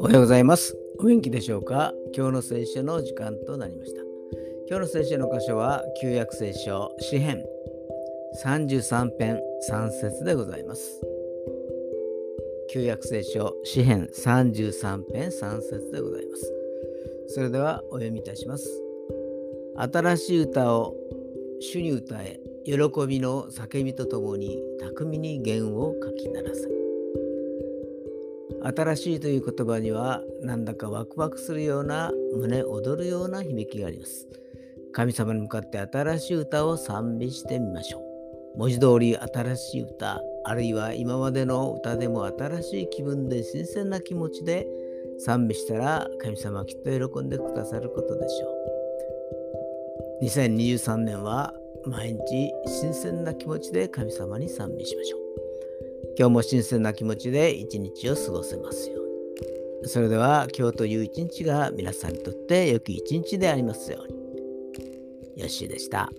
おはようございます。お元気でしょうか？今日の聖書の時間となりました。今日の聖書の箇所は旧約聖書詩編33編3節でございます。旧約聖書詩編33編3節でございます。それではお読みいたします。新しい歌を主に歌え、喜びの叫びとともに巧みに弦を書き鳴らせ。新しいという言葉にはなんだかワクワクするような胸躍るような響きがあります。神様に向かって新しい歌を賛美してみましょう。文字通り新しい歌、あるいは今までの歌でも新しい気分で新鮮な気持ちで賛美したら神様はきっと喜んでくださることでしょう。2023年は毎日新鮮な気持ちで神様に賛美しましょう。今日も新鮮な気持ちで一日を過ごせますように。それでは今日という一日が皆さんにとって良き一日でありますように。よしでした。